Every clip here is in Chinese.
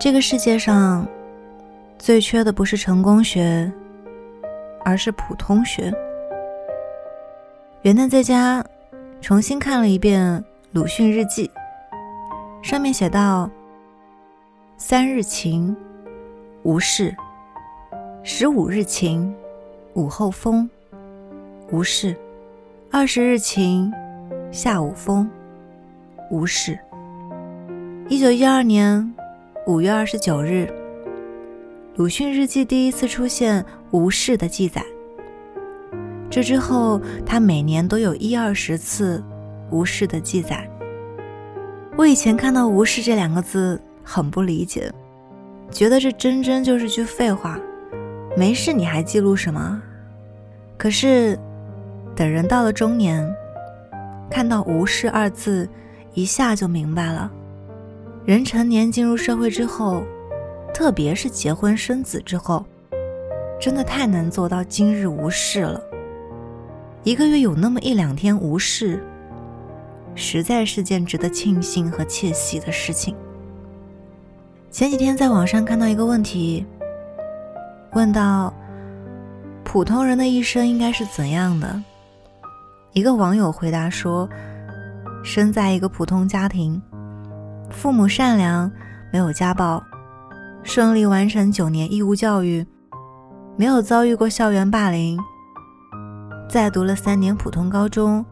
这个世界上最缺的不是成功学，而是普通学。元旦在家重新看了一遍鲁迅日记，上面写道：三日晴，无事；十五日晴，午后风，无事；二十日晴，下午风，无事。一九一二年五月二十九日，鲁迅日记第一次出现“无事”的记载。这之后，他每年都有一二十次“无事”的记载。我以前看到“无事”这两个字很不理解，觉得这真真就是句废话。没事你还记录什么？可是，等人到了中年，看到“无事”二字，一下就明白了。人成年进入社会之后，特别是结婚生子之后，真的太难做到今日无事了。一个月有那么一两天无事，实在是件值得庆幸和窃喜的事情。前几天在网上看到一个问题，问到普通人的一生应该是怎样的？一个网友回答说：“生在一个普通家庭。”父母善良，没有家暴，顺利完成九年义务教育，没有遭遇过校园霸凌，再读了三年普通高中，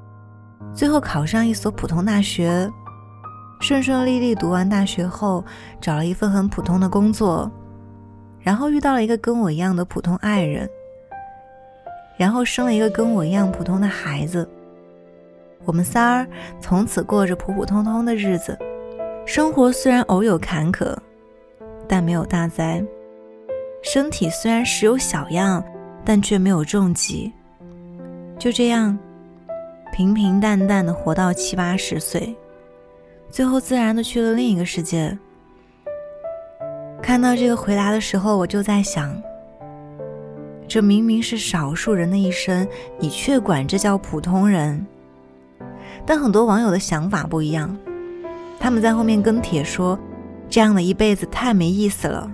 最后考上一所普通大学，顺顺利利读完大学后，找了一份很普通的工作，然后遇到了一个跟我一样的普通爱人，然后生了一个跟我一样普通的孩子，我们仨儿从此过着普普通通的日子。生活虽然偶有坎坷，但没有大灾；身体虽然时有小恙，但却没有重疾。就这样，平平淡淡的活到七八十岁，最后自然的去了另一个世界。看到这个回答的时候，我就在想：这明明是少数人的一生，你却管这叫普通人。但很多网友的想法不一样。他们在后面跟帖说：“这样的一辈子太没意思了，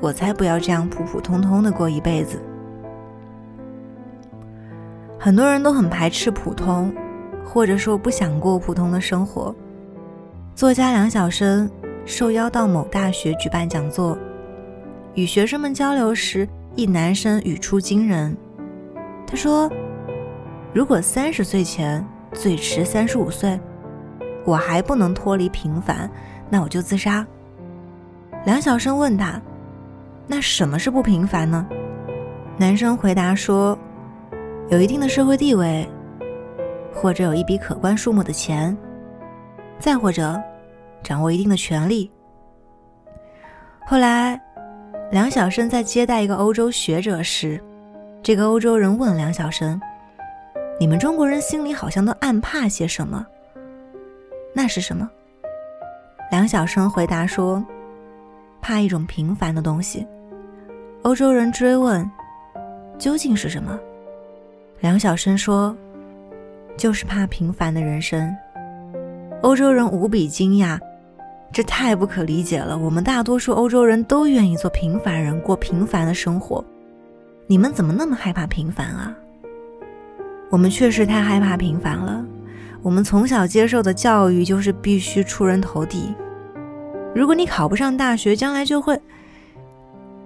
我才不要这样普普通通的过一辈子。”很多人都很排斥普通，或者说不想过普通的生活。作家梁晓声受邀到某大学举办讲座，与学生们交流时，一男生语出惊人。他说：“如果三十岁前，最迟三十五岁。”我还不能脱离平凡，那我就自杀。梁晓声问他：“那什么是不平凡呢？”男生回答说：“有一定的社会地位，或者有一笔可观数目的钱，再或者掌握一定的权利。”后来，梁晓声在接待一个欧洲学者时，这个欧洲人问梁晓声：“你们中国人心里好像都暗怕些什么？”那是什么？梁晓声回答说：“怕一种平凡的东西。”欧洲人追问：“究竟是什么？”梁晓声说：“就是怕平凡的人生。”欧洲人无比惊讶：“这太不可理解了！我们大多数欧洲人都愿意做平凡人，过平凡的生活，你们怎么那么害怕平凡啊？”我们确实太害怕平凡了。我们从小接受的教育就是必须出人头地。如果你考不上大学，将来就会；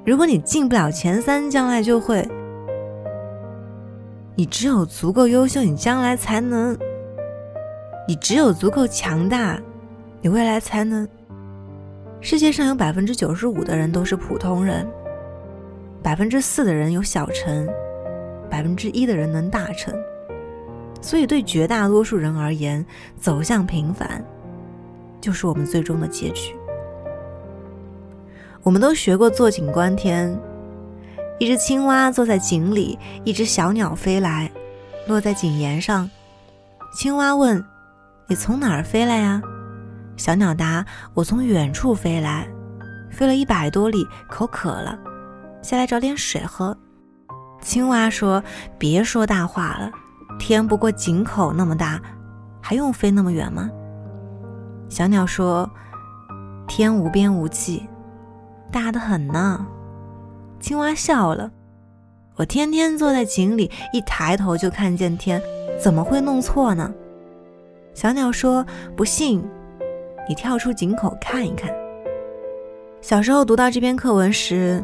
如果你进不了前三，将来就会。你只有足够优秀，你将来才能；你只有足够强大，你未来才能。世界上有百分之九十五的人都是普通人，百分之四的人有小成，百分之一的人能大成。所以，对绝大多数人而言，走向平凡，就是我们最终的结局。我们都学过坐井观天，一只青蛙坐在井里，一只小鸟飞来，落在井沿上。青蛙问：“你从哪儿飞来呀？”小鸟答：“我从远处飞来，飞了一百多里，口渴了，下来找点水喝。”青蛙说：“别说大话了。”天不过井口那么大，还用飞那么远吗？小鸟说：“天无边无际，大的很呢。青蛙笑了。我天天坐在井里，一抬头就看见天，怎么会弄错呢？小鸟说：“不信，你跳出井口看一看。”小时候读到这篇课文时，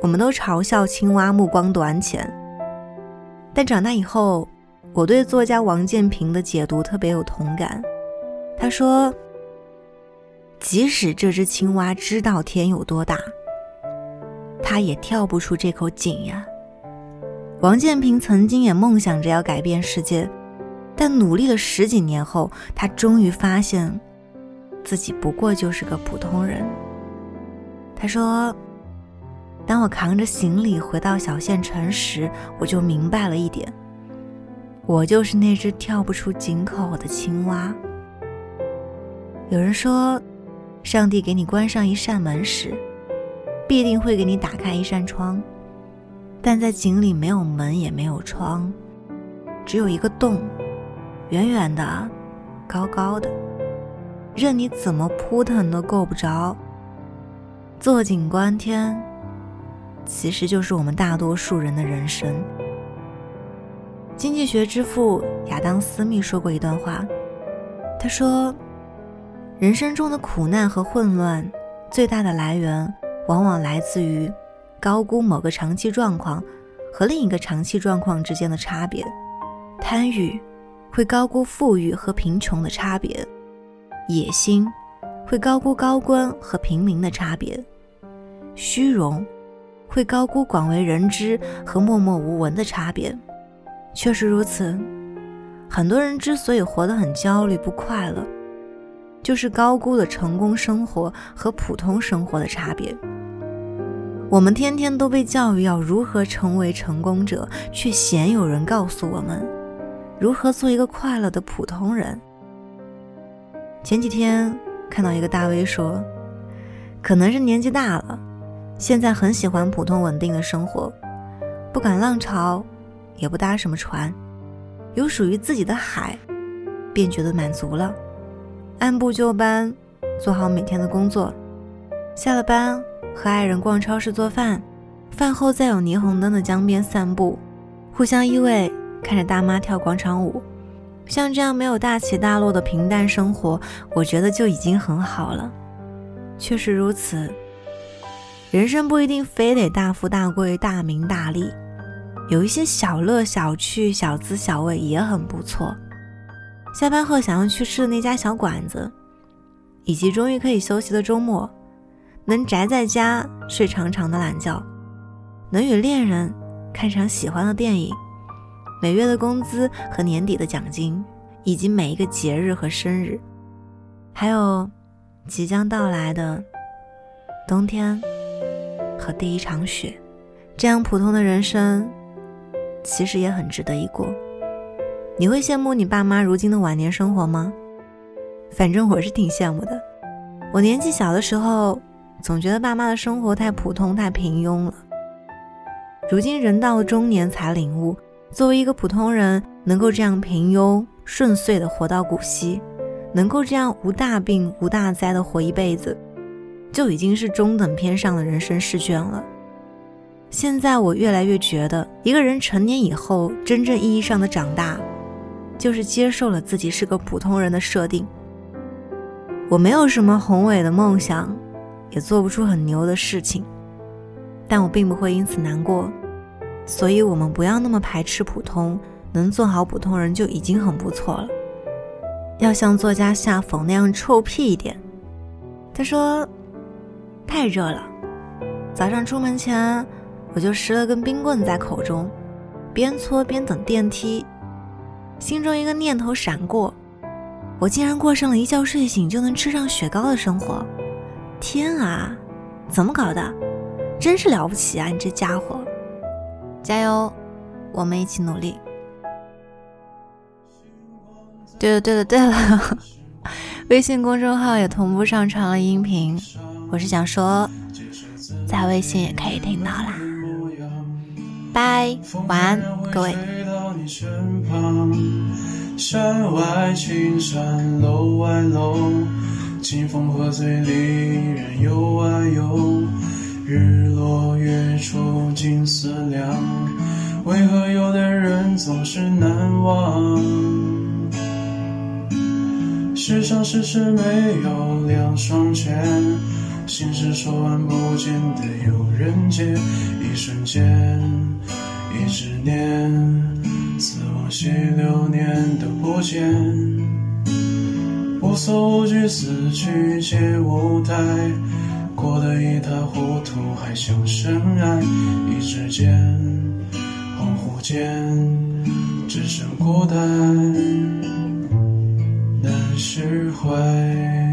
我们都嘲笑青蛙目光短浅。但长大以后，我对作家王建平的解读特别有同感。他说：“即使这只青蛙知道天有多大，它也跳不出这口井呀。”王建平曾经也梦想着要改变世界，但努力了十几年后，他终于发现自己不过就是个普通人。他说：“当我扛着行李回到小县城时，我就明白了一点，我就是那只跳不出井口的青蛙。”有人说，上帝给你关上一扇门时，必定会给你打开一扇窗。但在井里没有门也没有窗，只有一个洞，远远的，高高的，任你怎么扑腾都够不着。坐井观天，其实就是我们大多数人的人生。经济学之父亚当·斯密说过一段话，他说：“人生中的苦难和混乱，最大的来源往往来自于。”高估某个长期状况和另一个长期状况之间的差别，贪欲会高估富裕和贫穷的差别，野心会高估高官和平民的差别，虚荣会高估广为人知和默默无闻的差别。确实如此，很多人之所以活得很焦虑不快乐，就是高估了成功生活和普通生活的差别。我们天天都被教育要如何成为成功者，却鲜有人告诉我们如何做一个快乐的普通人。前几天看到一个大 V 说，可能是年纪大了，现在很喜欢普通稳定的生活，不赶浪潮，也不搭什么船，有属于自己的海，便觉得满足了。按部就班，做好每天的工作，下了班。和爱人逛超市做饭，饭后在有霓虹灯的江边散步，互相依偎，看着大妈跳广场舞。像这样没有大起大落的平淡生活，我觉得就已经很好了。确实如此，人生不一定非得大富大贵、大名大利，有一些小乐小趣、小滋小味也很不错。下班后想要去吃的那家小馆子，以及终于可以休息的周末。能宅在家睡长长的懒觉，能与恋人看场喜欢的电影，每月的工资和年底的奖金，以及每一个节日和生日，还有即将到来的冬天和第一场雪，这样普通的人生，其实也很值得一过。你会羡慕你爸妈如今的晚年生活吗？反正我是挺羡慕的。我年纪小的时候。总觉得爸妈的生活太普通、太平庸了。如今人到中年才领悟，作为一个普通人，能够这样平庸顺遂的活到古稀，能够这样无大病无大灾的活一辈子，就已经是中等偏上的人生试卷了。现在我越来越觉得，一个人成年以后，真正意义上的长大，就是接受了自己是个普通人的设定。我没有什么宏伟的梦想。也做不出很牛的事情，但我并不会因此难过，所以我们不要那么排斥普通，能做好普通人就已经很不错了。要像作家夏讽那样臭屁一点。他说：“太热了，早上出门前我就拾了根冰棍在口中，边搓边等电梯，心中一个念头闪过，我竟然过上了一觉睡醒就能吃上雪糕的生活。”天啊，怎么搞的？真是了不起啊！你这家伙，加油，我们一起努力。对了对了对了，微信公众号也同步上传了音频，我是想说，在微信也可以听到啦。拜，晚安，各位。山外青山楼外楼。清风喝醉离人，游啊游。日落月出尽思量，为何有的人总是难忘？世上事事没有两双全，心事说完不见得有人接，一瞬间，一执念，似往昔流年都不见。无所无惧，死去皆无待，过得一塌糊涂，还想深爱。一时间，恍惚间，只剩孤单，难释怀。